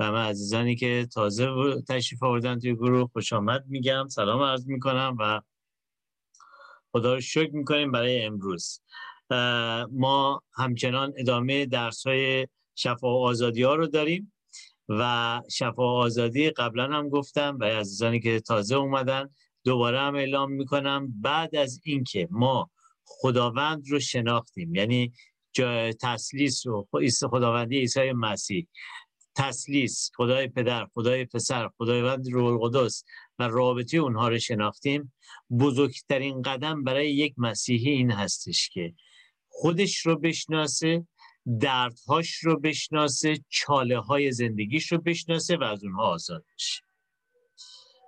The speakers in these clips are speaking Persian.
و همه عزیزانی که تازه تشریف آوردن توی گروه خوش آمد میگم. سلام عرض می‌کنم و خدا رو شکر می‌کنیم برای امروز. ما همچنان ادامه درس های شفا آزادی ها رو داریم و شفا آزادی قبلا هم گفتم و عزیزانی که تازه اومدن دوباره هم اعلام می‌کنم. بعد از اینکه ما خداوند رو شناختیم یعنی تسلیس رو خداوندی عیسی مسیح تسلیس خدای پدر خدای پسر خداوند روح القدس و رابطه اونها رو شناختیم. بزرگترین قدم برای یک مسیحی این هستش که خودش رو بشناسه دردهاش رو بشناسه چاله های زندگیش رو بشناسه و از اونها آزاد بشه.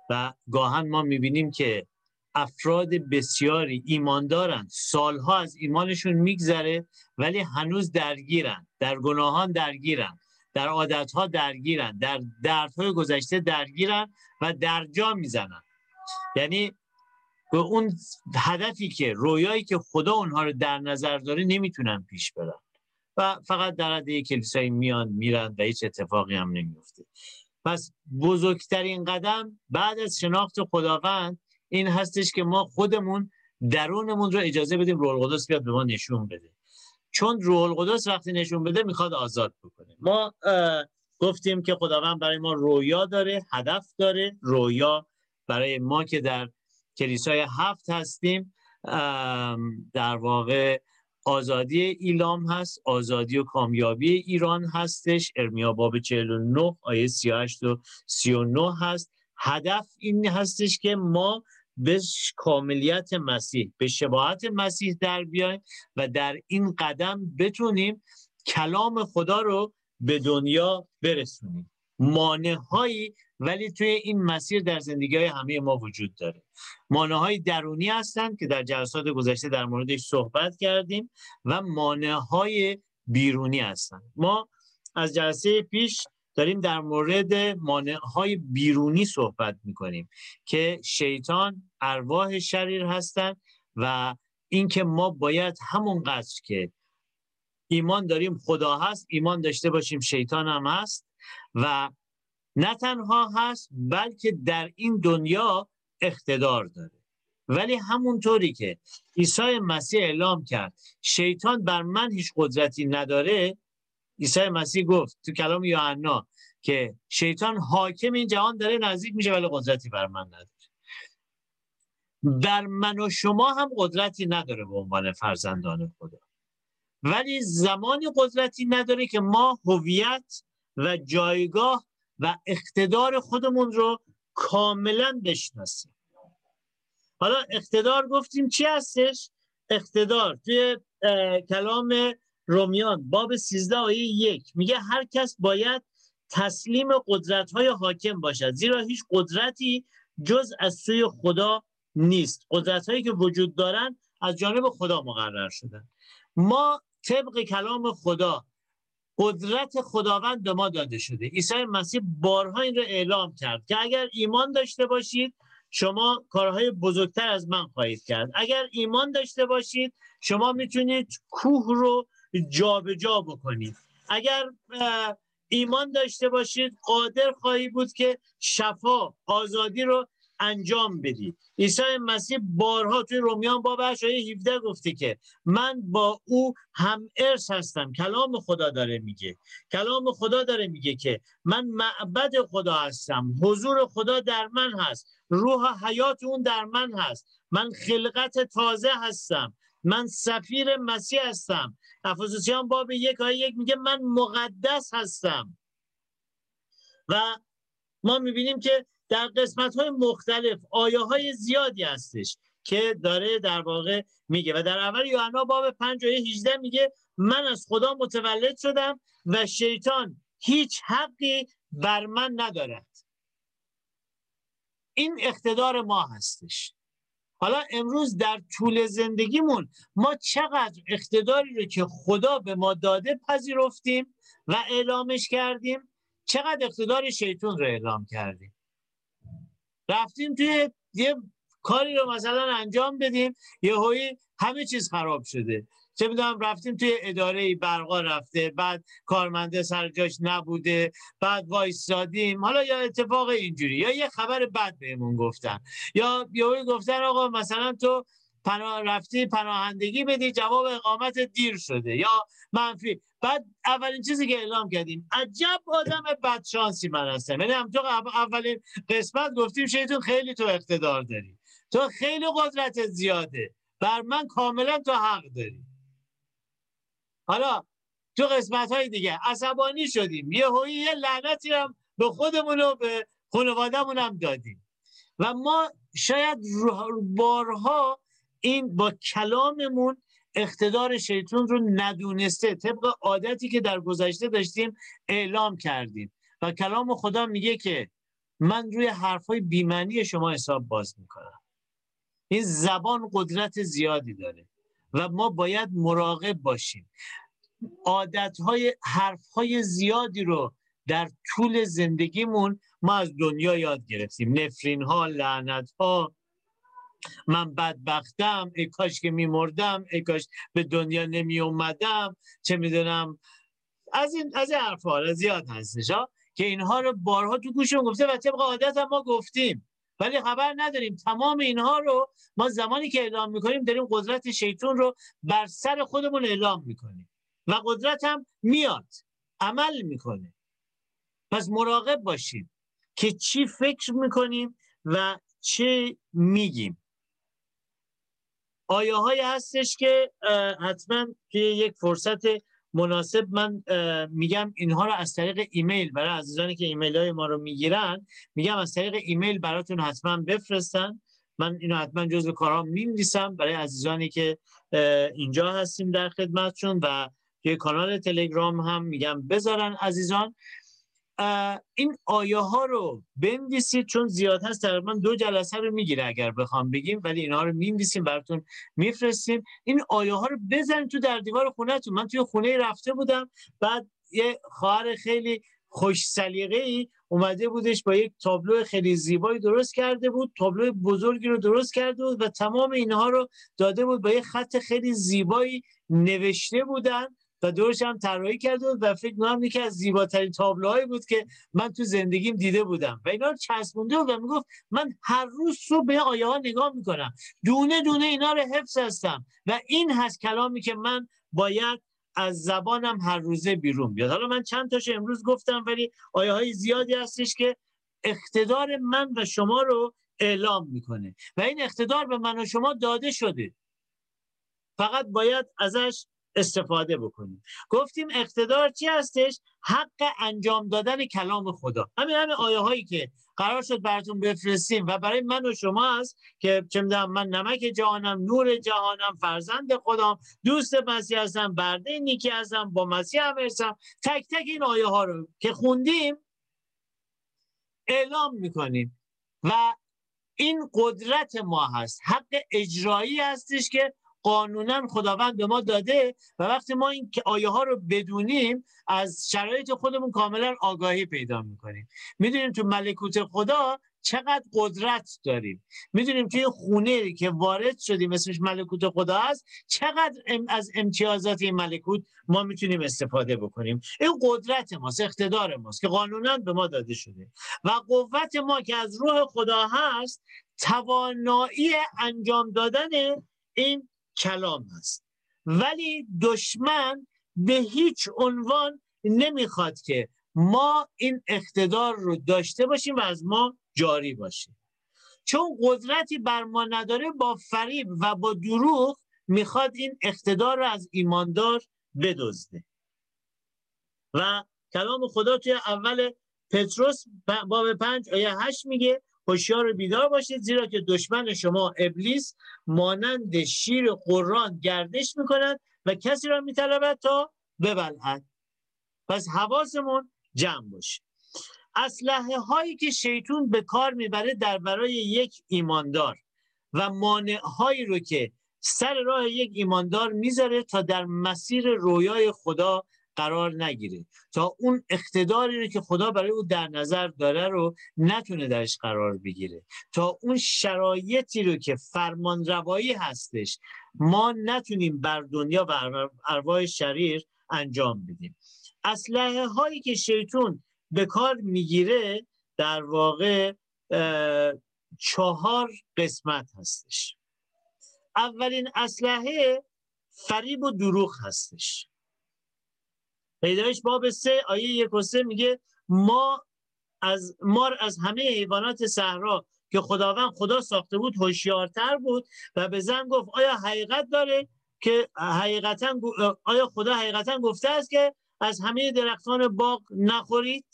و گاهن ما می‌بینیم که افراد بسیاری ایماندارن سالها از ایمانشون میگذره ولی هنوز درگیرن در گناهان درگیرن. در عادتها درگیرن در دردهای گذشته درگیرن و در جا می‌زنن. یعنی به اون هدفی که رویایی که خدا اونها رو در نظر داره نمی‌تونن پیش برن. و فقط در عده کلیسایی میان میرن و هیچ اتفاقی هم نمیفته پس بزرگترین قدم بعد از شناخت خداوند این هستش که ما خودمون درونمون رو اجازه بدیم روح القدس بیاد به ما نشون بده. چون روح القدس وقتی نشون بده می‌خواد آزاد بکنه. ما گفتیم که خداوند برای ما رویا داره هدف داره. رویا برای ما که در کلیسای هفت هستیم در واقع آزادی ایلام هست آزادی و کامیابی ایران هستش. ارمیا باب 49 آیه 38 و 39 هست. هدف این هستش که ما به کاملیت مسیح به شباهت مسیح در بیایم و در این قدم بتونیم کلام خدا رو به دنیا برسونیم. مانع هایی ولی توی این مسیر در زندگی های همه ما وجود داره. مانع های درونی هستند که در جلسات گذشته در موردش صحبت کردیم و مانع های بیرونی هستند ما از جلسه پیش داریم در مورد مانع های بیرونی صحبت می‌کنیم که شیطان ارواح شریر هستند و اینکه ما باید همون قدر که ایمان داریم خدا هست ایمان داشته باشیم شیطان هم هست و نه تنها هست بلکه در این دنیا اقتدار داره. ولی همونطوری که عیسی مسیح اعلام کرد شیطان بر من هیچ قدرتی نداره عیسی مسیح گفت تو کلام یوحنا که شیطان حاکم این جهان داره نزدیک میشه ولی قدرتی بر من نداره. بر من و شما هم قدرتی نداره به عنوان فرزندان خدا. ولی زمانی قدرتی نداره که ما هویت و جایگاه و اقتدار خودمون رو کاملا بشناسیم. حالا اقتدار گفتیم چی هستش؟ اقتدار. توی کلام رومیان باب 13 آیه یک. میگه هر کس باید تسلیم قدرت های حاکم باشد زیرا هیچ قدرتی جز از سوی خدا نیست. قدرت هایی که وجود دارن از جانب خدا مقرر شدن. ما طبق کلام خدا قدرت خداوند به ما داده شده. عیسی مسیح بارها این رو اعلام کرد که اگر ایمان داشته باشید شما کارهای بزرگتر از من خواهید کرد. اگر ایمان داشته باشید شما می‌تونید کوه رو جابجا جا بکنید. اگر ایمان داشته باشید قادر خواهی بود که شفا آزادی رو انجام بدی عیسی مسیح بارها توی رومیان باب 8 17 گفته که من با او هم ارث هستم. کلام خدا داره میگه. کلام خدا داره میگه که من معبد خدا هستم. حضور خدا در من هست. روح حیات اون در من هست. من خلقت تازه هستم. من سفیر مسیح هستم. افسوسیان باب یک آیه یک میگه من مقدس هستم. و ما می‌بینیم که در قسمت های مختلف آیه های زیادی هستش که داره در واقع میگه و در اول یوحنا باب 5 آیه 18 میگه من از خدا متولد شدم و شیطان هیچ حقی بر من ندارد. این اقتدار ما هستش. حالا امروز در طول زندگیمون ما چقدر اقتداری رو که خدا به ما داده پذیرفتیم و اعلامش کردیم چقدر اقتدار شیطان رو اعلام کردیم. رفتیم توی یه کاری رو مثلا انجام بدیم یه همه چیز خراب شده. چه می‌دونم رفتیم توی اداره برقا رفته بعد کارمنده سر جاش نبوده بعد وایستادیم. حالا یا اتفاق اینجوری یا یه خبر بد بهمون گفتن. یا یا گفتن آقا مثلا تو پناه رفتی پناهندگی بدی جواب اقامت دیر شده یا منفی. بعد اولین چیزی که اعلام کردیم عجب آدم بدشانسی من هستم. یعنی هم تو اولین قسمت گفتیم شیطون خیلی تو اقتدار داری. تو خیلی قدرت زیاده. بر من کاملا تو حق داری. حالا تو قسمت های دیگه عصبانی شدیم. یه هایی یه لعنتی هم به خودمون و به خانوادهمون هم دادیم. و ما شاید بارها این با کلاممون اقتدار شیطون رو ندونسته طبق عادتی که در گذشته داشتیم اعلام کردیم. و کلام خدا میگه که من روی حرفای بیمنی شما حساب باز می‌کنم. این زبان قدرت زیادی داره. و ما باید مراقب باشیم. عادتهای حرفهای زیادی رو در طول زندگیمون ما از دنیا یاد گرفتیم. نفرین ها لعنت ها من بدبختم ای کاش که میمردم ای کاش به دنیا نمی اومدم چه می‌دونم. از این از این حرفا زیاد هستش که اینها رو بارها تو گوشمون گفته و طبق عادت هم ما گفتیم. ولی خبر نداریم. تمام اینها رو ما زمانی که اعلام می‌کنیم داریم قدرت شیطون رو بر سر خودمون اعلام می‌کنیم و قدرت هم میاد عمل می‌کنه. پس مراقب باشیم که چی فکر می‌کنیم و چه میگیم. آیه های هستش که حتما توی یک فرصت مناسب من میگم اینها رو از طریق ایمیل برای عزیزانی که ایمیل های ما رو می‌گیرن میگم از طریق ایمیل براتون حتما بفرستن. من اینو حتما جزو کارام میمیسم برای عزیزانی که اینجا هستیم در خدمتشون و توی کانال تلگرام هم میگم بذارن عزیزان. این آیه ها رو بنویسید چون زیاد هست. تقریبا دو جلسه رو می‌گیره اگر بخوام بگیم ولی اینها رو می‌نویسیم براتون میفرستیم. این آیه ها رو بزنید تو در دیوار خونهتون. من توی خونه رفته بودم بعد یه خواهر خیلی خوش سلیقه ای اومده بودش با یک تابلو خیلی زیبایی درست کرده بود تابلو بزرگی رو درست کرده بود و تمام اینها رو داده بود. با یک خط خیلی زیبایی نوشته بودن. و دورش هم طراحی کرده بود و فکر می‌کنم یکی از زیباترین تابلوهایی بود که من تو زندگیم دیده بودم. و اینا رو چسبونده بود و می‌گفت من هر روز صبح به آیه ها نگاه می‌کنم. دونه دونه اینا رو حفظ هستم. و این هست کلامی که من باید از زبانم هر روزه بیرون بیاد. حالا من چند تاش امروز گفتم ولی آیه های زیادی هستش که اقتدار من و شما رو اعلام می‌کنه. و این اقتدار به من و شما داده شده. فقط باید ازش استفاده بکنیم. گفتیم اقتدار چی هستش؟ حق انجام دادن کلام خدا. همین همین آیه هایی که قرار شد براتون بفرستیم و برای من و شما هست که چه می‌دونم من نمک جهانم نور جهانم فرزند خودم دوست مسیح هستم برده نیکی هستم با مسیح هم هستم تک تک این آیه ها رو که خوندیم اعلام می‌کنیم. و این قدرت ما هست. حق اجرایی هستش که قانونا خداوند به ما داده و وقتی ما این آیه ها رو بدونیم از شرایط خودمون کاملا آگاهی پیدا می‌کنیم. می‌دونیم تو ملکوت خدا چقدر قدرت داریم. می‌دونیم توی خونه که وارد شدیم اسمش ملکوت خدا است چقدر از امتیازات این ملکوت ما می‌تونیم استفاده بکنیم. این قدرت ماست اقتدار ماست که قانونا به ما داده شده. و قوت ما که از روح خدا هست توانایی انجام دادن این کلام هست. ولی دشمن به هیچ عنوان نمی‌خواد که ما این اقتدار رو داشته باشیم و از ما جاری باشه. چون قدرتی بر ما نداره با فریب و با دروغ می‌خواد این اقتدار رو از ایماندار بدزده. و کلام خدا توی اول پتروس باب پنج آیه هشت میگه هوشیار و بیدار باشید زیرا که دشمن شما ابلیس مانند شیر قران گردش می‌کند و کسی را میطلبد تا ببلعد. پس حواسمون جمع باشه. اسلحه هایی که شیطون به کار می‌بره در برای یک ایماندار و مانع هایی رو که سر راه یک ایماندار می‌ذاره تا در مسیر رویای خدا قرار نگیره. تا اون اقتداری رو که خدا برای او در نظر داره رو نتونه درش قرار بگیره. تا اون شرایطی رو که فرمان روایی هستش ما نتونیم بر دنیا و ارواح شریر انجام بدیم. اسلحه هایی که شیطون به کار می‌گیره در واقع چهار قسمت هستش. اولین اسلحه فریب و دروغ هستش. پیدایش باب سه آیه یک و سه میگه ما از مار از همه حیوانات صحرا که خداوند خدا ساخته بود هوشیارتر بود و به زن گفت آیا حقیقت داره که حقیقتا آیا خدا حقیقتا گفته است که از همه درختان باغ نخورید؟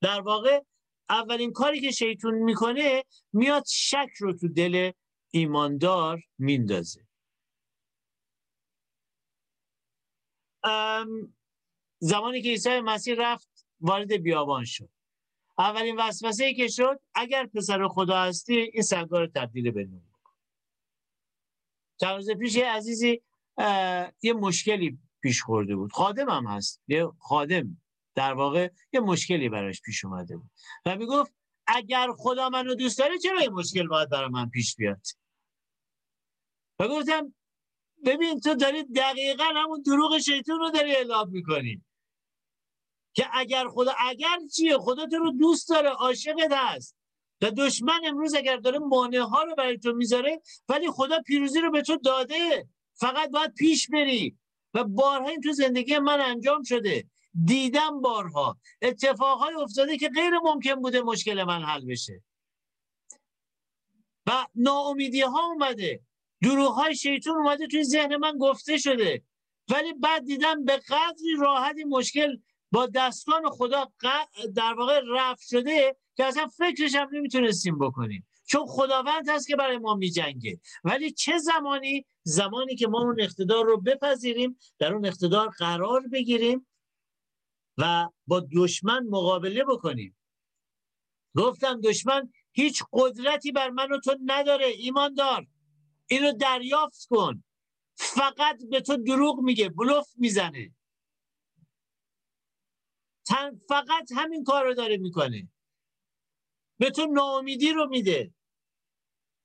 در واقع اولین کاری که شیطون می‌کنه میاد شک رو تو دل ایماندار میندازه. زمانی که عیسی مسیح رفت وارد بیابان شد. اولین وسوسه ای که شد اگر پسر خدا هستی این سنگا رو تبدیل به نور بکن. چند روز پیش یه عزیزی یه مشکلی پیش خورده بود. خادم هم هست. یه خادم. در واقع یه مشکلی براش پیش اومده بود. و می‌گفت اگر خدا منو دوست داره چرا این مشکل باید برای من پیش بیاد؟ و گفتم ببین تو داری دقیقا همون دروغ شیطون رو داری اعلام می‌کنی. که اگر خدا اگر چیه؟ خدا تو رو دوست داره عاشقت هست و دشمن امروز اگر داره مانع ها رو برای تو می‌ذاره ولی خدا پیروزی رو به تو داده. فقط باید پیش بری. و بارها این تو زندگی من انجام شده. دیدم بارها. اتفاقهای افتاده که غیر ممکن بوده مشکل من حل بشه. و ناامیدی ها اومده. دروغ های شیطون اومده توی ذهن من گفته شده. ولی بعد دیدم به قدری راحتی مشکل با دستان خدا در واقع رفت شده که اصلا فکرش هم نمی‌تونستیم بکنیم. چون خداوند هست که برای ما میجنگه. ولی چه زمانی؟ زمانی که ما اون اقتدار رو بپذیریم در اون اقتدار قرار بگیریم و با دشمن مقابله بکنیم. گفتم دشمن هیچ قدرتی بر من و تو نداره ایمان دار اینو دریافت کن. فقط به تو دروغ میگه بلوف می‌زنه. فقط همین کار رو داره می‌کنه. به تو ناامیدی رو میده.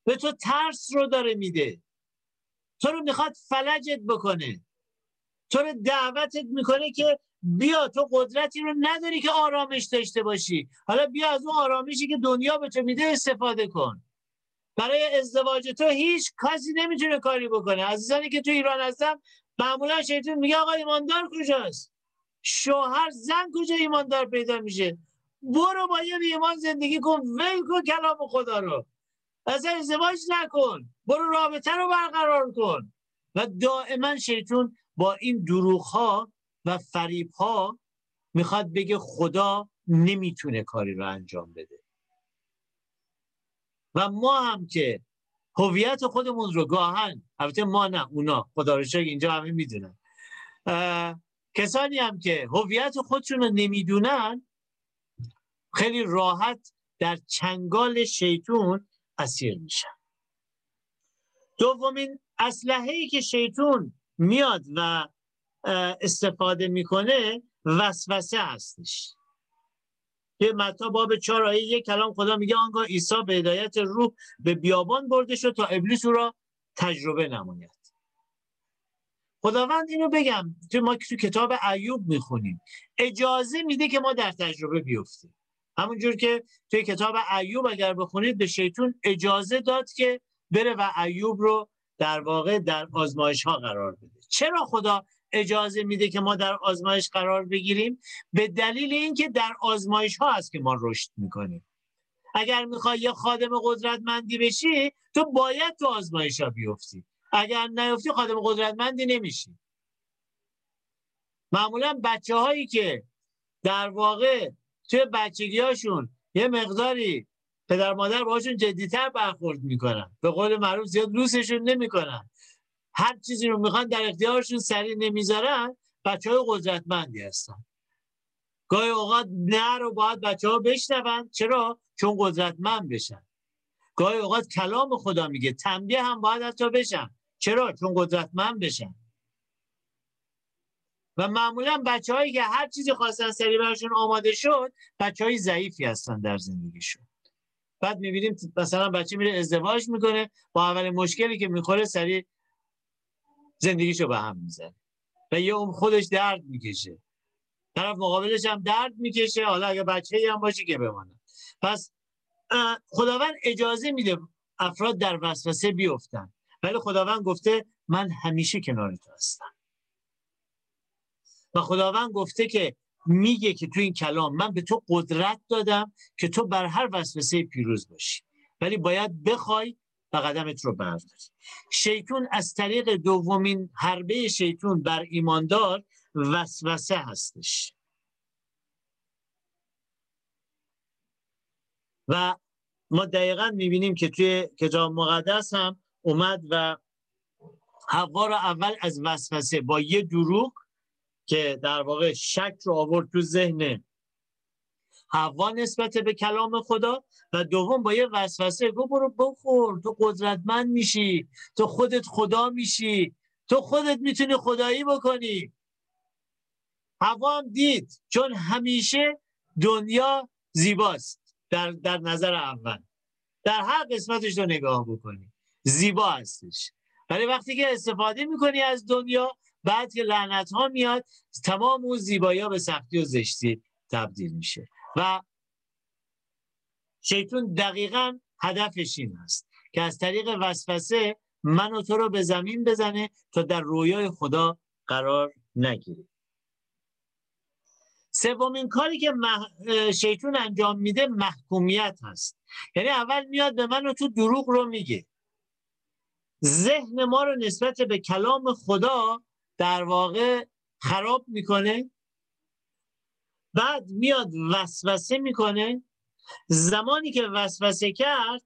به تو ترس رو داره میده. تو رو می‌خواد فلجت بکنه. تو رو دعوتت می‌کنه که بیا تو قدرتی رو نداری که آرامش داشته باشی. حالا بیا از اون آرامشی که دنیا به تو میده استفاده کن. برای ازدواج تو هیچ کسی نمی‌تونه کاری بکنه. عزیزانی که تو ایران هستم معمولا شیطان میگه آقا ایماندار کجاست؟ شوهر زن کجا ایماندار پیدا میشه؟ برو با یه ایمان زندگی کن ول کن کلام خدا رو. اصلا ازدواج نکن برو رابطه رو برقرار کن. و دائما شیطون با این دروغ ها و فریب ها می‌خواد بگه خدا نمی‌تونه کاری رو انجام بده. و ما هم که هویت خودمون رو گاهن البته ما نه اونا خدا رو اینجا همه می‌دونن. کسانی هم که هویت خودشون رو نمی‌دونن خیلی راحت در چنگال شیطون اسیر میشن. دومین اسلحه ای که شیطون میاد و استفاده می‌کنه وسوسه هستش. که متا باب چهار آیه یک کلام خدا میگه آنگاه عیسی به هدایت روح به بیابان برده شد تا ابلیس او را تجربه نماید. خداوند اینو بگم تو ما تو کتاب ایوب می‌خونیم. اجازه میده که ما در تجربه بیفتیم. همونجور که توی کتاب ایوب اگر بخونید به شیطون اجازه داد که بره و ایوب رو در واقع در آزمایش ها قرار بده. چرا خدا اجازه میده که ما در آزمایش قرار بگیریم؟ به دلیل اینکه در آزمایش ها هست که ما رشد می‌کنیم. اگر می‌خوای یه خادم قدرتمندی بشی تو باید تو آزمایش ها بیفتی. اگر نیفتی خادم قدرتمندی نمیشی. معمولا بچه هایی که در واقع توی بچگی هاشون یه مقداری پدر مادر باشون جدیتر برخورد می‌کنن. به قول معروف زیاد لوسشون نمی‌کنن. هر چیزی رو می‌خوان در اختیارشون سریع نمی‌ذارن بچه های قدرتمندی هستن. گاهی اوقات نه رو باید بچه ها بشنون. چرا؟ چون قدرتمند بشن. گاهی اوقات کلام خدا میگه تنبیه هم باید حتی بشن. چرا؟ چون قدرتمند بشن. و معمولا بچه هایی که هر چیزی خواستن سری براشون آماده شد بچه های ضعیفی هستن در زندگیشون. بعد می‌بینیم مثلا بچه میره ازدواج می‌کنه با اول مشکلی که می‌خوره سری زندگیشو به هم می‌زنه. و یه اون خودش درد می‌کشه. طرف مقابلش هم درد می‌کشه. حالا اگه بچه ای هم باشه که بمانه. پس خداوند اجازه میده افراد در وسوسه بیفتن. ولی خداوند گفته من همیشه کنار تو هستم. و خداوند گفته که میگه که تو این کلام من به تو قدرت دادم که تو بر هر وسوسه پیروز باشی. ولی باید بخوای و قدمت رو برداری. شیطون از طریق دومین حربه شیطون بر ایماندار وسوسه هستش. و ما دقیقا می‌بینیم که توی کتاب مقدس هم اومد و حوا رو اول از وسوسه با یه دروغ که در واقع شک رو آورد تو ذهن حوا نسبت به کلام خدا و دوم با یه وسوسه گو برو بخور تو قدرتمند میشی تو خودت خدا میشی تو خودت می‌تونی خدایی بکنی. حوا هم دید چون همیشه دنیا زیباست در, در نظر اول. در هر قسمتش رو نگاه بکنی. زیبا هستش. ولی وقتی که استفاده می‌کنی از دنیا بعد که لعنت ها میاد تمام اون زیبایی ها به سختی و زشتی تبدیل میشه. و شیطون دقیقا هدفش این است که از طریق وسوسه من و تو رو به زمین بزنه تا در رویای خدا قرار نگیری سومین کاری که شیطون انجام میده محکومیت هست. یعنی اول میاد به من و تو دروغ رو میگه. ذهن ما رو نسبت به کلام خدا در واقع خراب می‌کنه. بعد میاد وسوسه می‌کنه. زمانی که وسوسه کرد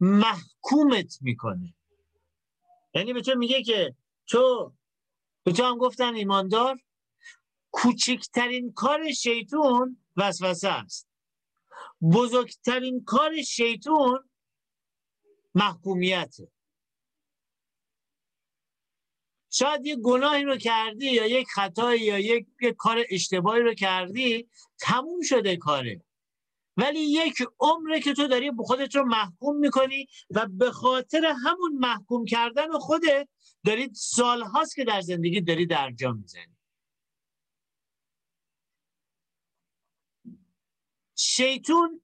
محکومت می‌کنه. یعنی به تو میگه که تو به تو هم گفتن ایماندار کوچکترین کار شیطون وسوسه است. بزرگترین کار شیطون محکومیته. شاید یک گناهی رو کردی یا یک خطایی یا یک, یک کار اشتباهی رو کردی تموم شده کاره. ولی یک عمره که تو داری خودت رو محکوم می‌کنی و به خاطر همون محکوم کردن خودت دارید سالهاست که در زندگی داری درجا می‌زنی. شیطون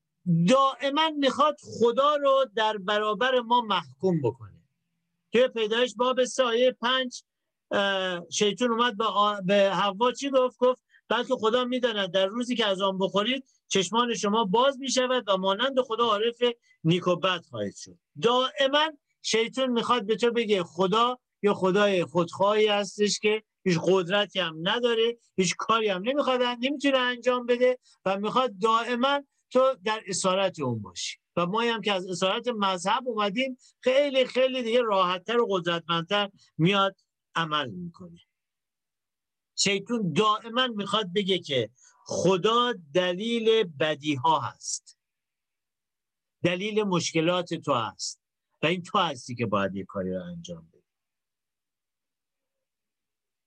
دائما می‌خواد خدا رو در برابر ما محکوم بکنه. توی پیدایش باب سایه پنج شیطون اومد به, به حوا چی گفت؟ گفت بلکه خدا می‌داند در روزی که از آن بخورید چشمان شما باز می شود و مانند خدا عارف نیک و بد خواهید شد. دائما شیطون می‌خواد به تو بگه خدا یا خدای خودخواهی هستش که هیچ قدرتی هم نداره هیچ کاری هم نمی‌خواد نمی‌تونه انجام بده و می‌خواد دائما تو در اسارت اون باشی. و ما هم که از اسارت مذهب اومدیم خیلی خیلی دیگه راحتتر و قدرتمندتر میاد عمل می‌کنه. شیطون دائما می‌خواد بگه که خدا دلیل بدی ها هست. دلیل مشکلات تو هست. و این تو هستی که باید یه کاری رو انجام بدی.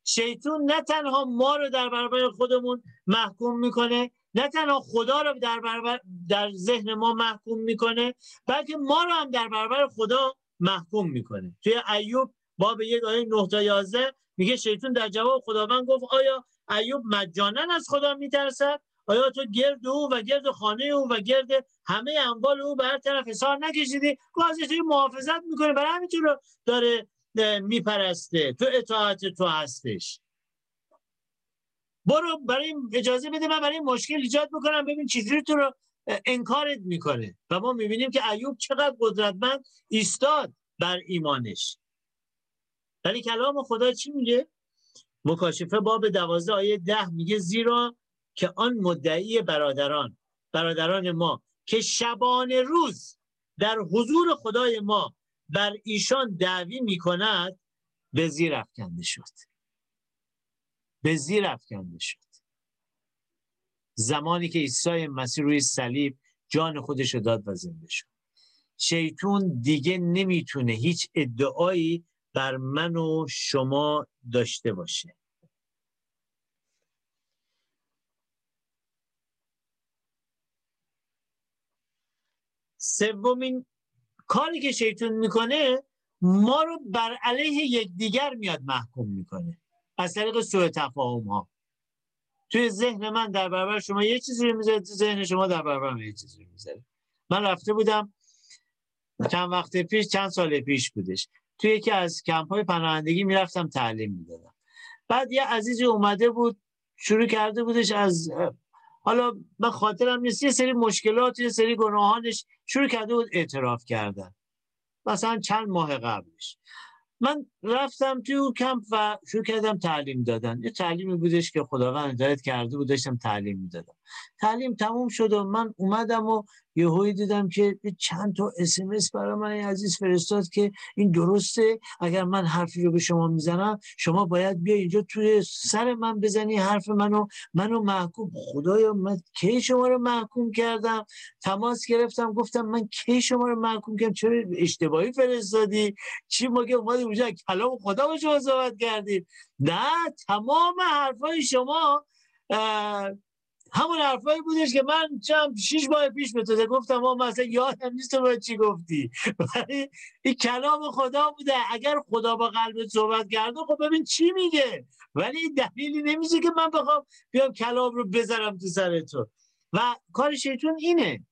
شیطون نه تنها ما رو در برابر خودمون محکوم می‌کنه نه تنها خدا رو در برابر در ذهن ما محکوم می‌کنه بلکه ما رو هم در برابر خدا محکوم می‌کنه. توی ایوب باب یک آیه 9 تا 11 میگه شیطان در جواب خداوند گفت آیا ایوب مجانا از خدا میترسد؟ آیا تو گرد او و گرد خانه او و گرد همه اموال او به هر طرف حسار نکشیدی؟ توی محافظت می‌کنه برای همین رو داره میپرسته. تو اطاعت تو هستش. برو برای اجازه بده من برای مشکل ایجاد می‌کنم ببین چجوری تو رو انکارت می‌کنه. و ما می‌بینیم که ایوب چقدر قدرتمند ایستاد بر ایمانش. ولی کلام خدا چی میگه؟ مکاشفه باب دوازده آیه ده میگه زیرا که آن مدعی برادران برادران ما که شبان روز در حضور خدای ما بر ایشان دعوی می‌کند به زیر افکنده شد. به زیر افکنده شد. زمانی که عیسی مسیح روی صلیب جان خودش داد و زنده شد. شیطون دیگه نمی‌تونه هیچ ادعایی بر من و شما داشته باشه. سومین کاری که شیطان می‌کنه ما رو بر علیه یکدیگر میاد محکوم می‌کنه. از طریق سوء تفاهم ها توی ذهن من در برابر شما یه چیزی رو می‌ذاره تو ذهن شما در برابر من یه چیزی رو می‌ذاره. من رفته بودم چند وقت پیش چند سال پیش بودش. توی یکی از کمپ های پناهندگی می‌رفتم تعلیم می‌دادم. بعد یه عزیزی اومده بود شروع کرده بودش از حالا من خاطرم نیست یه سری مشکلات یه سری گناهانش شروع کرده بود اعتراف کردن. مثلا چند ماه قبلش. من رفتم توی اون کمپ و شروع کردم تعلیم دادن. یه تعلیمی بودش که خداوند هدایت کرده بود داشتم تعلیم می‌دادم. تعلیم تموم شد و من اومدم و یهویی دیدم که چند تا اسمس برای من عزیز فرستاد که این درسته. اگر من حرفی رو به شما می‌زنم شما باید بیا اینجا توی سر من بزنی حرف منو. منو محکوم. خدایا من کی شما رو محکوم کردم؟ تماس گرفتم. گفتم من کی شما رو محکوم کردم؟ چرا اشتباهی فرستادی؟ چی مگه اومدی اونجا؟ کلام خدا با شما صحبت کردیم نه تمام حرفای شما همون حرفایی بودش که من چند شیش ماه پیش به تو گفتم ما مثلا یادم نیست تو چی گفتی. ولی این کلام خدا بوده. اگر خدا با قلبت صحبت کرده خب ببین چی میگه. ولی دلیلی نمیشه که من بخوام بیام کلام رو بذارم تو سر تو. و کار شیطون اینه.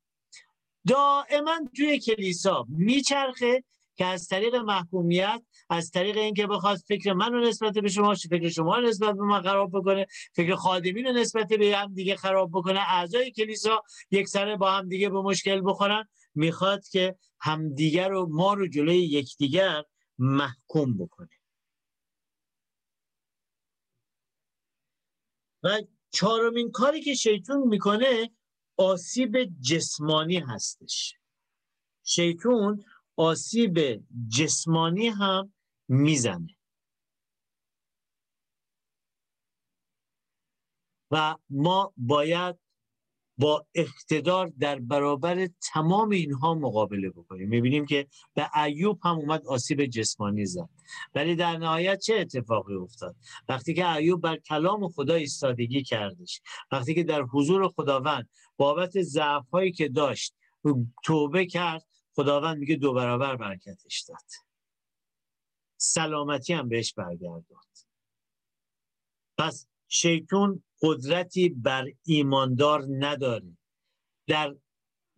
دائما توی کلیسا میچرخه که از طریق محکومیت از طریق اینکه بخواد فکر من رو نسبت به شما فکر شما رو نسبت به من خراب بکنه فکر خادمین رو نسبت به هم دیگه خراب بکنه اعضای کلیسا یک سره با هم دیگه به مشکل بخورن می‌خواد که همدیگر رو ما رو جلوی یکدیگر محکوم بکنه. و چهارمین کاری که شیطون می‌کنه آسیب جسمانی هستش. شیطون آسیب جسمانی هم می‌زنه. و ما باید با اقتدار در برابر تمام اینها مقابله بکنیم. می‌بینیم که به ایوب هم اومد آسیب جسمانی زد. ولی در نهایت چه اتفاقی افتاد؟ وقتی که ایوب بر کلام خدا ایستادگی کردش وقتی که در حضور خداوند بابت ضعف هایی که داشت توبه کرد خداوند میگه دو برابر برکتش داد. سلامتی هم بهش برگرداند. پس شیطون قدرتی بر ایماندار نداره. در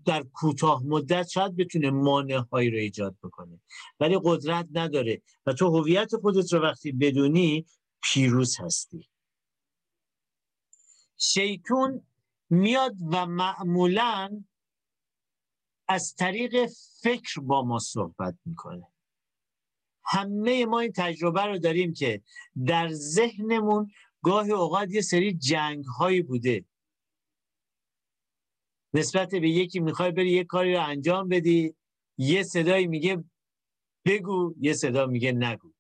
در کوتاه مدت شاید بتونه مانع هایی رو ایجاد بکنه. ولی قدرت نداره. و تو هویت خودت رو وقتی بدونی پیروز هستی. شیطون میاد و معمولا از طریق فکر با ما صحبت می‌کنه. همه ما این تجربه رو داریم که در ذهنمون گاهی اوقات یه سری جنگ هایی بوده. نسبت به یکی می‌خوای بری یه کاری رو انجام بدی یه صدایی میگه بگو یه صدا میگه نگو.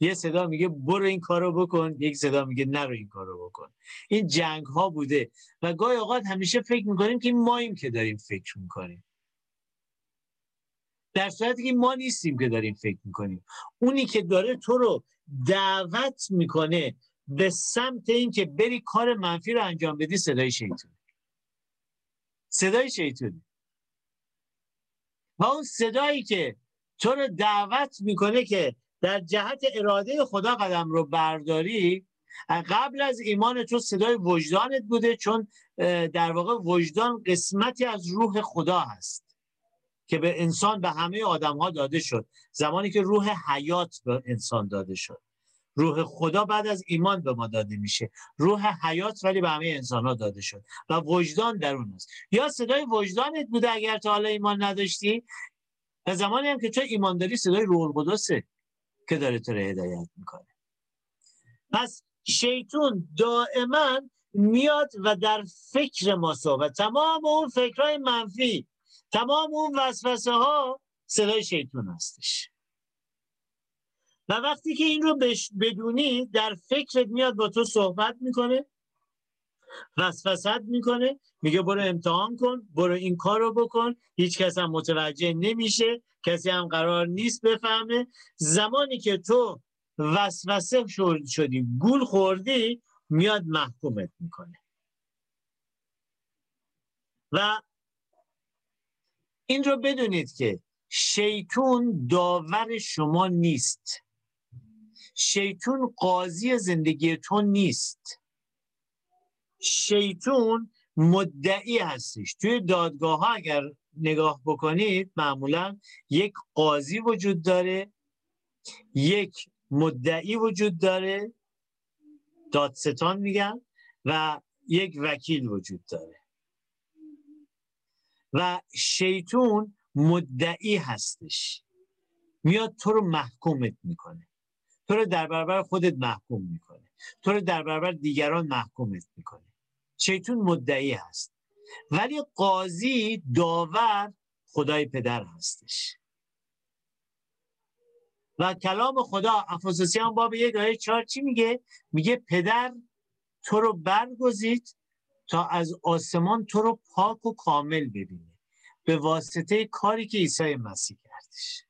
یه صدا میگه برو این کارو بکن یک صدا میگه نرو این کارو بکن. این جنگ ها بوده و گاهی اوقات همیشه فکر می‌کنیم که ماییم که داریم فکر می‌کنیم. در صورتی که ما نیستیم که داریم فکر می‌کنیم. اونی که داره تو رو دعوت می‌کنه به سمت اینکه بری کار منفی رو انجام بدی صدای شیطونه. صدای شیطونه. و اون صدایی که تو رو دعوت می‌کنه که در جهت اراده خدا قدم رو برداری قبل از ایمان تو صدای وجدانت بوده چون در واقع وجدان قسمتی از روح خدا هست. که به انسان به همه آدم ها داده شد. زمانی که روح حیات به انسان داده شد. روح خدا بعد از ایمان به ما داده میشه. روح حیات ولی به همه انسان ها داده شد. و وجدان در اون است. یا صدای وجدانت بوده اگر تا حالا ایمان نداشتی؟ و زمانی هم که تو ایمان داری صدای روح القدسه که داره تو رو هدایت می‌کنه. پس شیطون دائما میاد و در فکر ما صحبت. تمام اون فکرهای منفی تمام اون وسوسه ها صدای شیطون هستش. و وقتی که این رو بدونی در فکرت میاد با تو صحبت می‌کنه وسوست می‌کنه میگه برو امتحان کن برو این کار رو بکن. هیچ کس هم متوجه نمیشه کسی هم قرار نیست بفهمه. زمانی که تو وسوسه شدی گول خوردی میاد محکومت می‌کنه. و این رو بدونید که شیطون داور شما نیست. شیطون قاضی زندگی تو نیست. شیطون مدعی هستش. توی دادگاه ها اگر نگاه بکنید معمولا یک قاضی وجود داره یک مدعی وجود داره دادستان میگن و یک وکیل وجود داره. و شیطون مدعی هستش. میاد تو رو محکومت می‌کنه. تو رو در برابر خودت محکوم می‌کنه. تو رو در برابر دیگران محکومت می‌کنه. شیطون مدعی هست. ولی قاضی داور خدای پدر هستش. و کلام خدا افسوسیان باب یک آیه چهار چی میگه؟ میگه پدر تو رو برگزید تا از آسمان تو رو پاک و کامل ببینه. به واسطه کاری که عیسی مسیح کردش.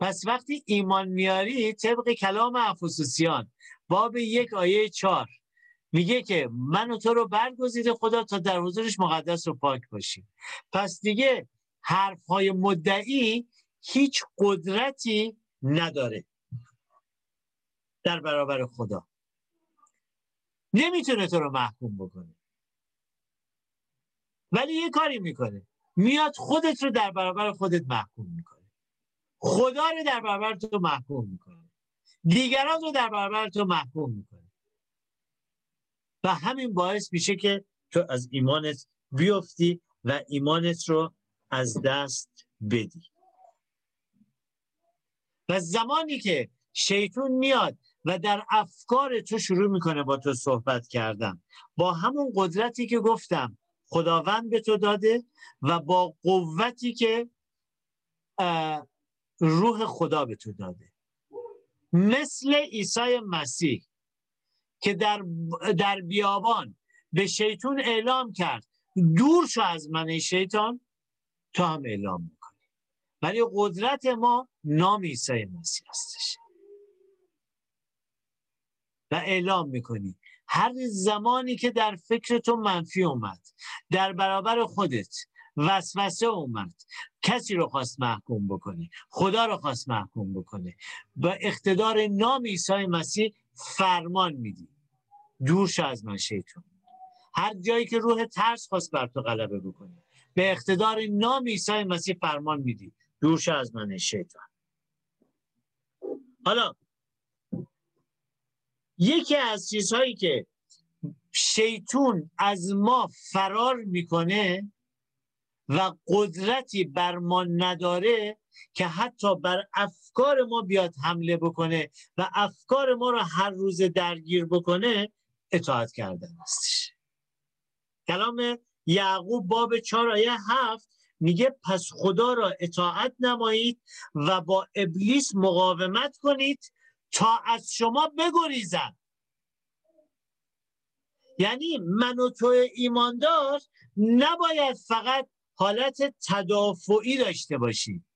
پس وقتی ایمان میاری طبق کلام افسوسیان باب یک آیه چهار میگه که من و تو رو برگزیده خدا تا در حضورش مقدس و پاک باشیم. پس دیگه حرف های مدعی هیچ قدرتی نداره در برابر خدا. نمی‌تونه تو رو محکوم بکنه. ولی یه کاری می‌کنه. میاد خودت رو در برابر خودت محکوم می‌کنه. خدا رو در برابر تو محکوم می‌کنه. دیگران رو در برابر تو محکوم می‌کنه. و همین باعث میشه که تو از ایمانت بیفتی و ایمانت رو از دست بدی. و زمانی که شیطون میاد و در افکار تو شروع می‌کنه با تو صحبت کردن. با همون قدرتی که گفتم خداوند به تو داده و با قوتی که روح خدا به تو داده. مثل عیسی مسیح که در, در بیابان به شیطون اعلام کرد دور شو از من شیطان تو هم اعلام می‌کنی. ولی قدرت ما نام عیسی مسیح هستش. و اعلام می‌کنی. هر زمانی که در فکر تو منفی اومد در برابر خودت وسوسه اومد کسی رو خواست محکوم بکنه خدا رو خواست محکوم بکنه. با اقتدار نام عیسی مسیح فرمان میدی. دورش از من شیطون هر جایی که روح ترس خواست بر تو غلبه بکنه به اقتدار نام عیسی مسیح فرمان میدی. دورش از من شیطان. حالا یکی از چیزهایی که شیطون از ما فرار می‌کنه و قدرتی بر ما نداره که حتی بر افکار ما بیاد حمله بکنه و افکار ما رو هر روز درگیر بکنه اطاعت کردن هستش. کلام یعقوب باب چهار آیه هفت میگه پس خدا را اطاعت نمایید و با ابلیس مقاومت کنید تا از شما بگریزن یعنی من و تو ایماندار نباید فقط حالت تدافعی داشته باشیم.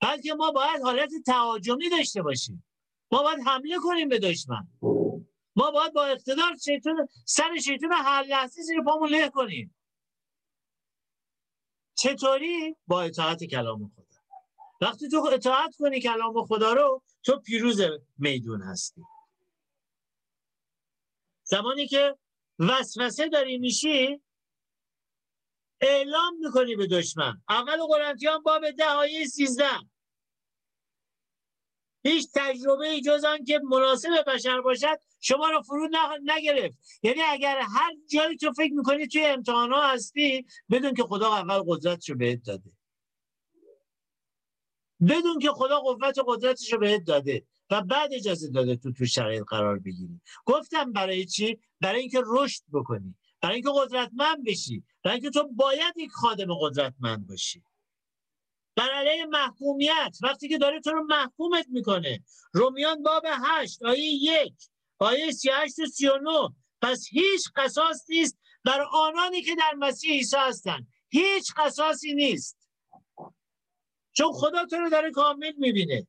بلکه ما باید حالت تهاجمی داشته باشیم. ما باید حمله کنیم به دشمن. ما باید با اقتدار شیطون سر شیطون هر لحظه زیر پامون له کنیم. چطوری؟ با اطاعت کلام خدا. وقتی تو اطاعت کنی کلام خدا رو تو پیروز میدون هستی. زمانی که وسوسه داری میشی اعلام می‌کنی به دشمن. اول قرنتیان باب ده آیه سیزده. هیچ تجربه ای جز آن که مناسب بشر باشد شما رو فرود نگرفت. یعنی اگر هر جایی تو فکر می‌کنی توی امتحان ها هستی بدون که خدا اول قدرتش رو بهت داده. بدون که خدا قوت و قدرتش رو بهت داده و بعد اجازه داده تو تو شرایط قرار بگیری. گفتم برای چی؟ برای اینکه رشد بکنی برای اینکه قدرتمند بشی برای اینکه تو باید یک خادم قدرتمند باشی. بر علیه محکومیت وقتی که داره تو رو محکومت می‌کنه. رومیان باب هشت آیه یک آیه سی هشت و سی و نو پس هیچ قصاص نیست بر آنانی که در مسیح عیسی هستن. هیچ قصاصی نیست. چون خدا تو رو داره کامل می‌بینه.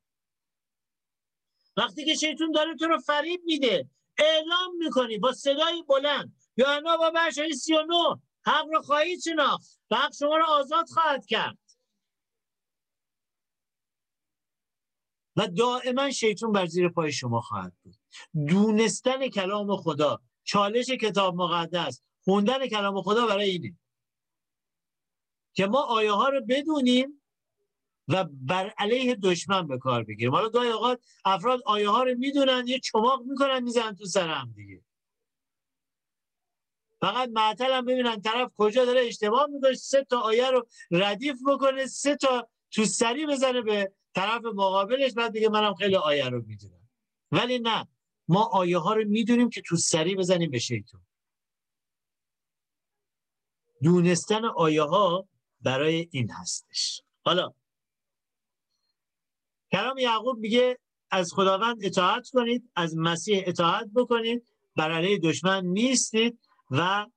وقتی که شیطون داره تو رو فریب میده اعلام می‌کنی با صدای بلند. یا با برشای سی و نو حق رو خواهید شناخت. و حق شما رو آزاد خواهد کرد. و دائما شیطون بر زیر پای شما خواهد بود. دونستن کلام خدا چالش کتاب مقدس خوندن کلام خدا برای اینه. که ما آیه ها رو بدونیم و بر علیه دشمن به کار بگیریم. حالا گاهی اوقات افراد آیه ها رو می‌دونن یه چماق می‌کنن می‌زنن تو سر هم دیگه. فقط معطل هم ببینن طرف کجا داره اشتباه می‌کنه سه تا آیه رو ردیف بکنه سه تا تو سری بزنه به طرف مقابلش بعد دیگه منم خیلی آیه رو می‌دونم. ولی نه ما آیه ها رو می‌دونیم که تو سری بزنیم به شیطون دونستن آیه ها برای این هستش. حالا کلام یعقوب میگه از خداوند اطاعت کنید از مسیح اطاعت بکنید بر علیه دشمن نیستید و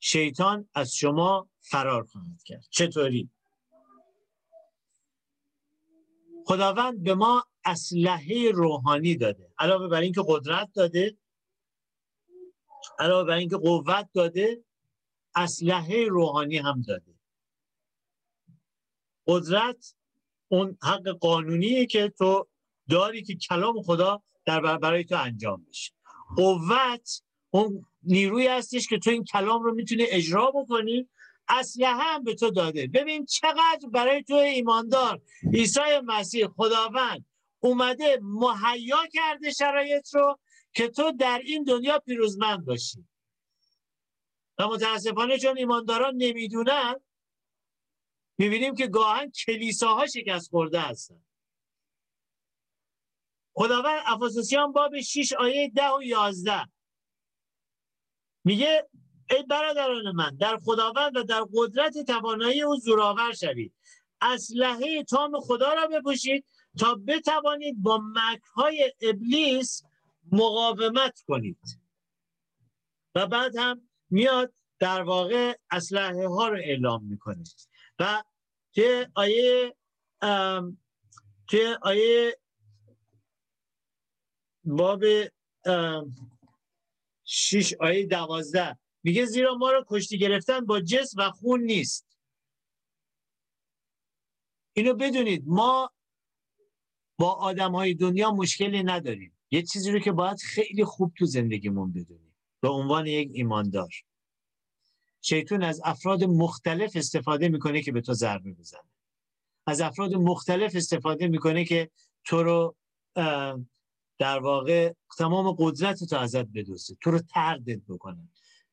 شیطان از شما فرار خواهد کرد. چطوری؟ خداوند به ما اسلحه روحانی داده علاوه بر اینکه قدرت داده علاوه بر اینکه قوت داده اسلحه روحانی هم داده. قدرت اون حق قانونیه که تو داری که کلام خدا در برای تو انجام بشه. قوت اون نیروی هستش که تو این کلام رو می‌تونی اجرا بکنی. اسلحه هم به تو داده. ببین چقدر برای تو ایماندار. عیسی مسیح خداوند اومده مهیا کرده شرایط رو که تو در این دنیا پیروزمند باشی. و متاسفانه چون ایمانداران نمی‌دونن می‌بینیم که گاهن کلیساها شکست خورده هستن. خداوند افاسوسیان باب 6 آیه 10 و 11 میگه ای برادران من در خداوند و در قدرت توانایی او زورآور شوید. اسلحه تام خدا را بپوشید تا بتوانید با مکرهای ابلیس مقاومت کنید. و بعد هم میاد در واقع اسلحه ها رو اعلام می‌کنه. و توی آیه توی آیه باب شیش آیه دوازده. میگه زیرا ما رو کشتی گرفتن با جسم و خون نیست. اینو بدونید ما با آدم های دنیا مشکلی نداریم. یه چیزی رو که باید خیلی خوب تو زندگیمون بدونیم. به عنوان یک ایماندار. شیطون از افراد مختلف استفاده می‌کنه که به تو ضربه بزنه. از افراد مختلف استفاده می‌کنه که تو رو در واقع تمام قدرت تو ازت بدوسه تو رو تردت بکنن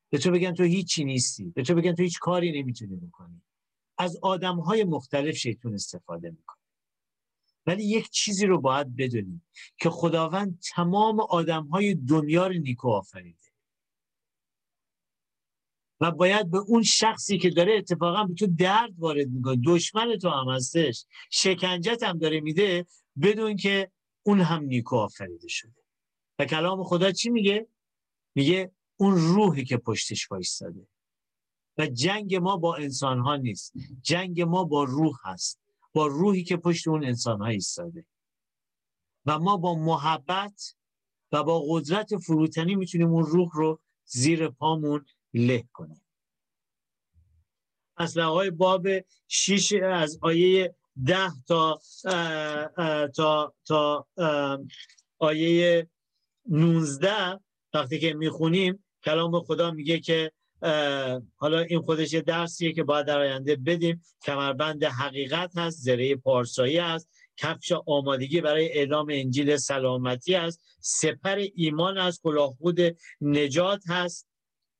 به تو بگن تو هیچی نیستی. به تو بگن تو هیچ کاری نمی‌تونی بکنی. از آدم های مختلف شیطون استفاده می‌کنه. ولی یک چیزی رو باید بدونیم که خداوند تمام آدم های دنیا رو نیکو آفریده و باید به اون شخصی که داره اتفاقا به تو درد وارد می‌کنه. دشمن تو هم هستش. شکنجت هم داره میده بدون که اون هم نیکو آفریده شده. و کلام خدا چی میگه؟ میگه اون روحی که پشتش وایستاده. و جنگ ما با انسان ها نیست. جنگ ما با روح هست. با روحی که پشت اون انسان ها ایستاده. و ما با محبت و با قدرت فروتنی می‌تونیم اون روح رو زیر پامون له کنیم اصلا های باب شیش از آیه ده تا تا تا آیه 19 وقتی که می‌خونیم کلام خدا میگه که حالا این خودش یه درسیه که باید در آینده بدیم. کمربند حقیقت هست زره پارسایی هست کفش آمادگی برای اعلام انجیل سلامتی هست سپر ایمان از کلاهخود نجات هست.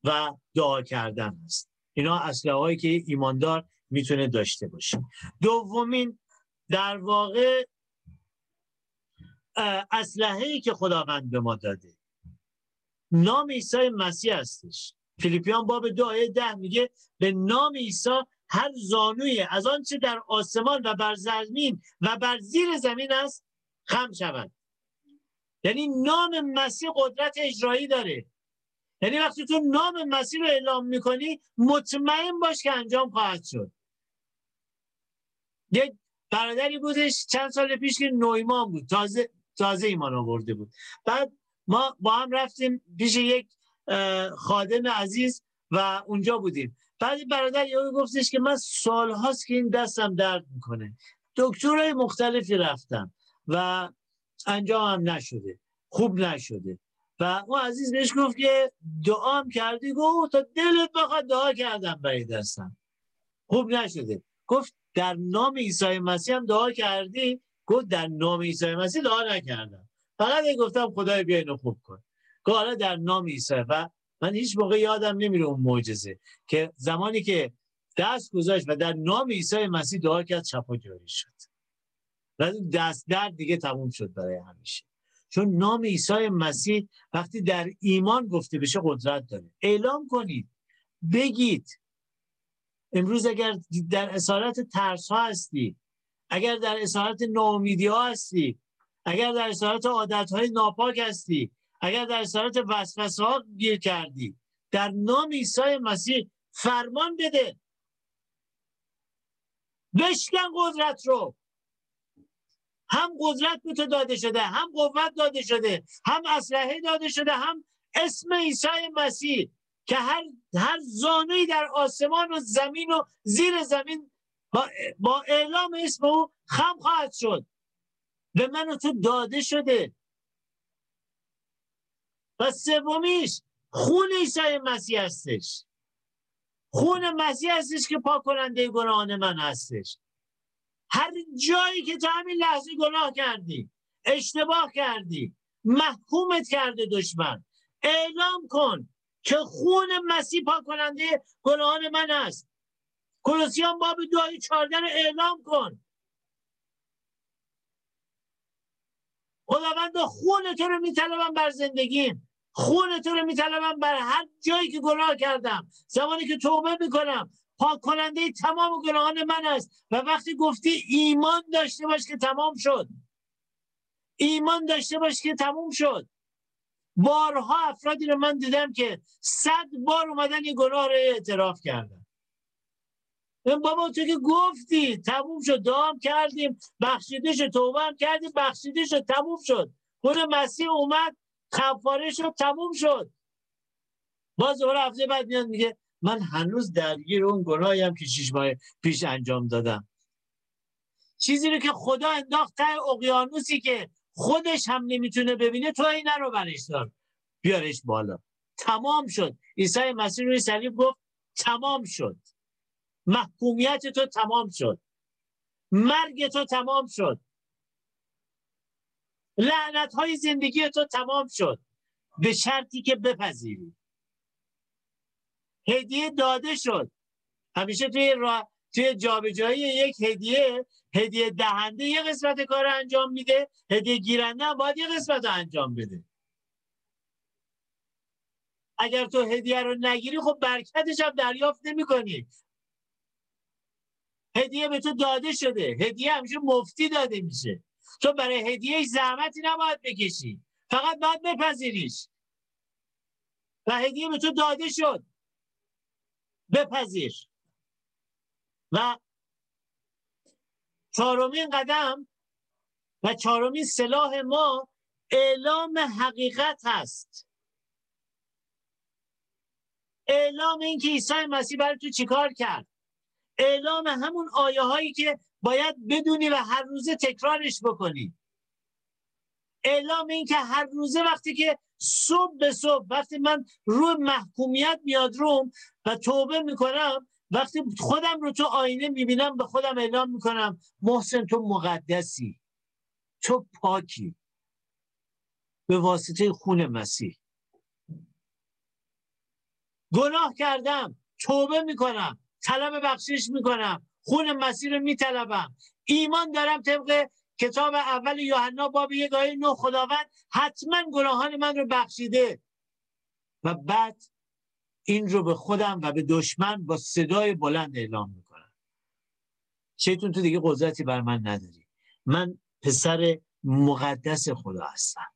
و دعا کردن هست اینا اصله هایی که ایماندار می‌تونه داشته باشه. دومین در واقع اسلحه ای که خداوند به ما داده. نام عیسی مسیح هستش. فیلیپیان باب دو آیه ده میگه به نام عیسی هر زانوی از آنچه در آسمان و بر زمین و بر زیر زمین است خم شود. یعنی نام مسیح قدرت اجرایی داره. یعنی وقتی تو نام مسیح رو اعلام می‌کنی مطمئن باش که انجام خواهد شد. یک برادری بودش چند سال پیش که نویمان بود تازه تازه ایمان آورده بود. بعد ما با هم رفتیم پیش یک خادم عزیز و اونجا بودیم. بعدی برادر یهو گفتش که من سالهاست که این دستم درد می‌کنه. دکترهای مختلفی رفتم و انجام هم نشده. خوب نشده. و اون عزیز بهش گفت که دعام کردی گفت تا دلت بخواد دعا کردم برای دستم. خوب نشده. گفت در نام عیسی مسیح هم دعا کردی؟ گفت در نام عیسی مسیح دعا نکردم. فقط گفتم خدای بیا اینو خوب کن. گفت حالا در نام عیسی. و من هیچ موقع یادم نمیره اون معجزه که زمانی که دست گذاشت و در نام عیسی مسیح دعا کرد شفا جاری شد. و دست درد دیگه تموم شد برای همیشه. چون نام عیسی مسیح وقتی در ایمان گفته بشه قدرت داره. اعلام کنید. بگید. امروز اگر در اسارت ترس ها هستی اگر در اسارت ناامیدی ها هستی اگر در اسارت عادت های ناپاک هستی اگر در اسارت وسوسه ها گیر کردی در نام عیسی مسیح فرمان بده. بشکن قدرت رو. هم قدرت به تو داده شده هم قوت داده شده هم اسلحه داده شده هم اسم عیسی مسیح که هر هر زانوی در آسمان و زمین و زیر زمین با, با اعلام اسم او خم خواهد شد. به من و تو داده شده. و سومیش خون عیسی مسیح هستش. خون مسیح هستش که پاک کننده گناهان من هستش. هر جایی که تو همین لحظه گناه کردی اشتباه کردی محکومت کرده دشمن. اعلام کن که خون مسیح پاک کننده گناهان من است. کلوسیان باب دعای چارده رو اعلام کن. خداوند خون تو رو میطلبم بر زندگیم خون تو رو میطلبم بر هر جایی که گناه کردم. زمانی که توبه می‌کنم. پاک کننده تمام گناهان من است. و وقتی گفتی ایمان داشته باش که تمام شد. ایمان داشته باش که تموم شد. بارها افرادی رو من دیدم که صد بار اومدن این گناه رو اعتراف کردن. بابا تو که گفتی تموم شد دعام کردیم بخشیده شد توبه هم کردیم بخشیده شد تموم شد. خود مسیح اومد خفاره شد تموم شد. باز دوباره هفته بعد میاد میگه من هنوز درگیر اون گناهی هم که شیش ماه پیش انجام دادم. چیزی رو که خدا انداخت ته اقیانوسی که خودش هم نمی‌تونه ببینه تو این رو برش دار. بیارش بالا. تمام شد. عیسی مسیح روی صلیب گفت تمام شد. محکومیت تو تمام شد. مرگ تو تمام شد. لعنت های زندگی تو تمام شد. به شرطی که بپذیری. هدیه داده شد. همیشه توی را توی جابجایی یک هدیه هدیه دهنده یه قسمت کار انجام میده هدیه گیرنده باید یه قسمت رو انجام بده. اگر تو هدیه رو نگیری خب برکتش هم دریافت نمی کنی هدیه به تو داده شده. هدیه همیشه مفتی داده میشه. تو برای هدیهش زحمتی نباید بکشی. فقط باید بپذیریش. و هدیه به تو داده شد. بپذیر. و چهارمین قدم و چهارمین سلاح ما اعلام حقیقت هست. اعلام این که عیسی مسیح برای تو چیکار کرد؟ اعلام همون آیه هایی که باید بدونی و هر روزه تکرارش بکنی. اعلام این که هر روزه وقتی که صبح به صبح. وقتی من روی محکومیت میاد روم و توبه می‌کنم وقتی خودم رو تو آینه می‌بینم به خودم اعلام می‌کنم محسن تو مقدسی تو پاکی. به واسطه خون مسیح. گناه کردم توبه می‌کنم طلب بخشش می‌کنم خون مسیح رو میطلبم. ایمان دارم طبق کتاب اول یوحنا باب یک آیه نو خداوند حتما گناهان من رو بخشیده. و بعد این رو به خودم و به دشمن با صدای بلند اعلام می‌کنم. شیطون تو دیگه قدرتی بر من نداری. من پسر مقدس خدا هستم.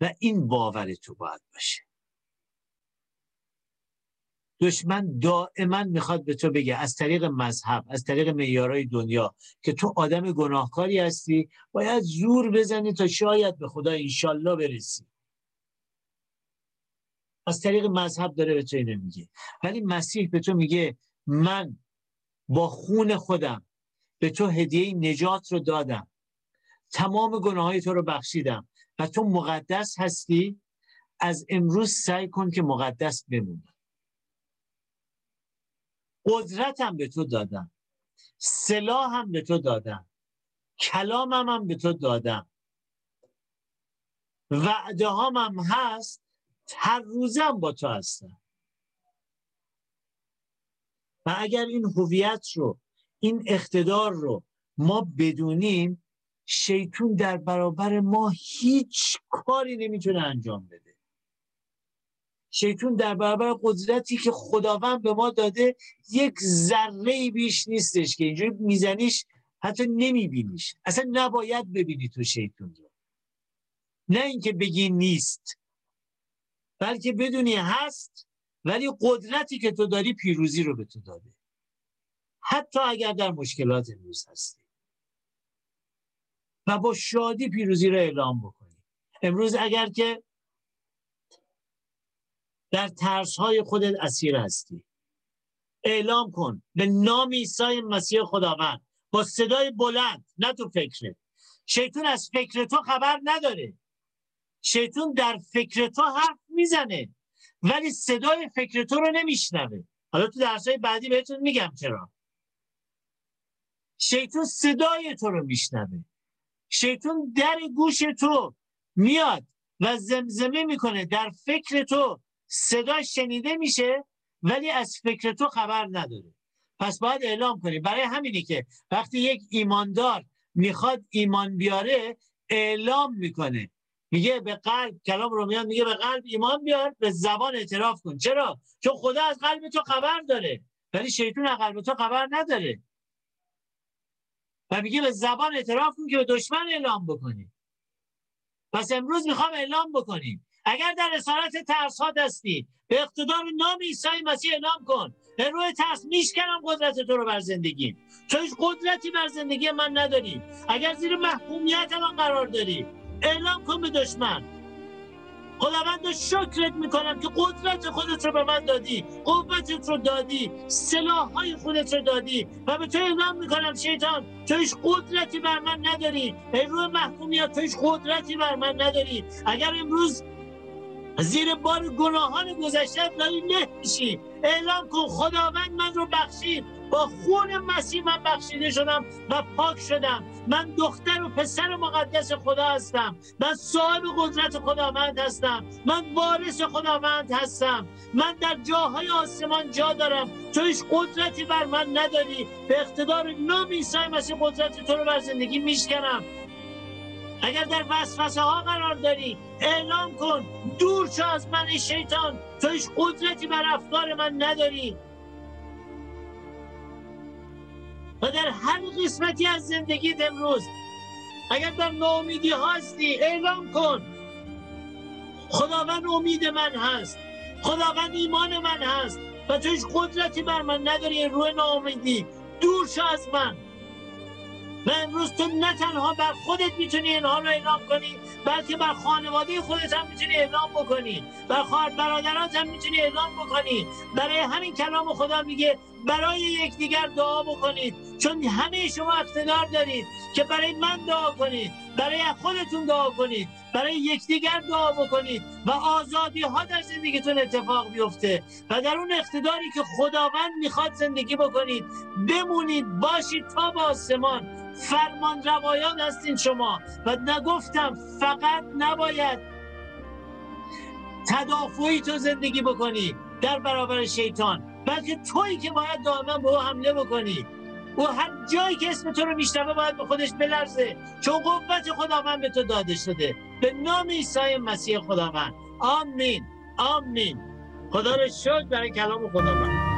و این باور تو باید باشه. دشمن دائما می‌خواد به تو بگه از طریق مذهب از طریق معیارهای دنیا که تو آدم گناهکاری هستی باید زور بزنی تا شاید به خدا انشالله برسی. از طریق مذهب داره به تو اینو میگه. ولی مسیح به تو میگه من با خون خودم به تو هدیه نجات رو دادم. تمام گناه های تو رو بخشیدم و تو مقدس هستی. از امروز سعی کن که مقدس بمونی. قدرتم به تو دادم. سلاحم به تو دادم. کلامم هم به تو دادم. وعده هم هست. هر روزم با تو هستم. و اگر این هویت رو این اقتدار رو ما بدونیم شیطون در برابر ما هیچ کاری نمی‌تونه انجام بده. شیطون در برابر قدرتی که خداوند به ما داده یک ذره بیش نیستش که اینجوری میزنیش حتی نمیبینیش. اصلا نباید ببینی تو شیطون رو. نه اینکه بگی نیست بلکه بدونی هست ولی قدرتی که تو داری پیروزی رو به تو داده. حتی اگر در مشکلات امروز هستی. و با شادی پیروزی رو اعلام بکنی. امروز اگر که در ترس های خودت اسیر هستی. اعلام کن به نام عیسی مسیح خداوند. با صدای بلند نه تو فکره شیطون از فکر تو خبر نداره. شیطون در فکر تو حرف می‌زنه ولی صدای فکر تو رو نمیشنوه. حالا تو درسای بعدی بهتون میگم چرا. شیطون صدای تو رو میشنوه. شیطون در گوش تو میاد و زمزمه می‌کنه. در فکر تو صدا شنیده میشه ولی از فکر تو خبر نداره. پس باید اعلام کنی. برای همینی که وقتی یک ایماندار می‌خواد ایمان بیاره اعلام می‌کنه. میگه به قلب کلام رومیان میگه به قلب ایمان بیار به زبان اعتراف کن. چرا؟ چون خدا از قلب تو خبر داره. ولی شیطون از قلب تو خبر نداره. و میگه به زبان اعتراف کن که به دشمن اعلام بکنی. پس امروز می‌خوام اعلام بکنیم. اگر در اسارت ترس ها دستی به اقتدار نام عیسی مسیح اعلام کن. به روی ترس میشکنم قدرت تو رو بر زندگی. تو هیچ قدرتی بر زندگی من نداری. اگر زیر محکومیت من قرار داری اعلام کن به دشمن. خداوند شکرت می‌کنم که قدرت خودت رو به من دادی قوتت رو دادی سلاح های خودت رو دادی و به تو اعلام می‌کنم شیطان تو هیچ قدرتی بر من نداری. ای روی محکومیت تو هیچ قدرتی بر من نداری. اگر امروز زیر بار گناهان گذشته داری نه میشی. اعلام کن خداوند من رو بخشید با خون مسیح من بخشیده شدم و پاک شدم. من دختر و پسر مقدس خدا هستم. من صاحب قدرت خداوند هستم. من وارث خداوند هستم. من در جاهای آسمان جا دارم. تو هیچ قدرتی بر من نداری. به اقتدار نام عیسی مسیح قدرت تو رو بر زندگی میشکنم. اگر در وسوسه ها قرار داری اعلام کن. دور شو از من شیطان. تو هیچ قدرتی بر افکار من نداری. و در هر قسمتی از زندگیت امروز اگر در ناامیدی هستی اعلام کن. خداوند امید من هست. خداوند ایمان من هست. و تو هیچ قدرتی بر من نداری روی ناامیدی. دور شو از من. و امروز تو نه تنها بر خودت می‌تونی اینها رو اعلام کنی بلکه بر خانواده خودت هم می‌تونی اعلام بکنی. بر خواهر برادرات هم می‌تونی اعلام بکنی. برای همین کلام خدا میگه برای یکدیگر دعا بکنید. چون همه شما اقتدار دارید که برای من دعا کنید برای خودتون دعا کنید برای یکدیگر دعا بکنید و آزادی ها در زندگیتون اتفاق بیفته و در اون اقتداری که خداوند می‌خواد زندگی بکنید بمونید باشید تا با آسمان. فرمان روایان هستین شما و نگفتم فقط نباید تدافعی تو زندگی بکنی در برابر شیطان بلکه تویی که باید دائما به او حمله بکنی. او هر جایی که اسم تو رو میشنوه باید به خودش بلرزه چون قوت خداوند به تو داده شده. به نام عیسی مسیح خداوند. آمین. آمین. خدا رو شکر برای کلام خداوند.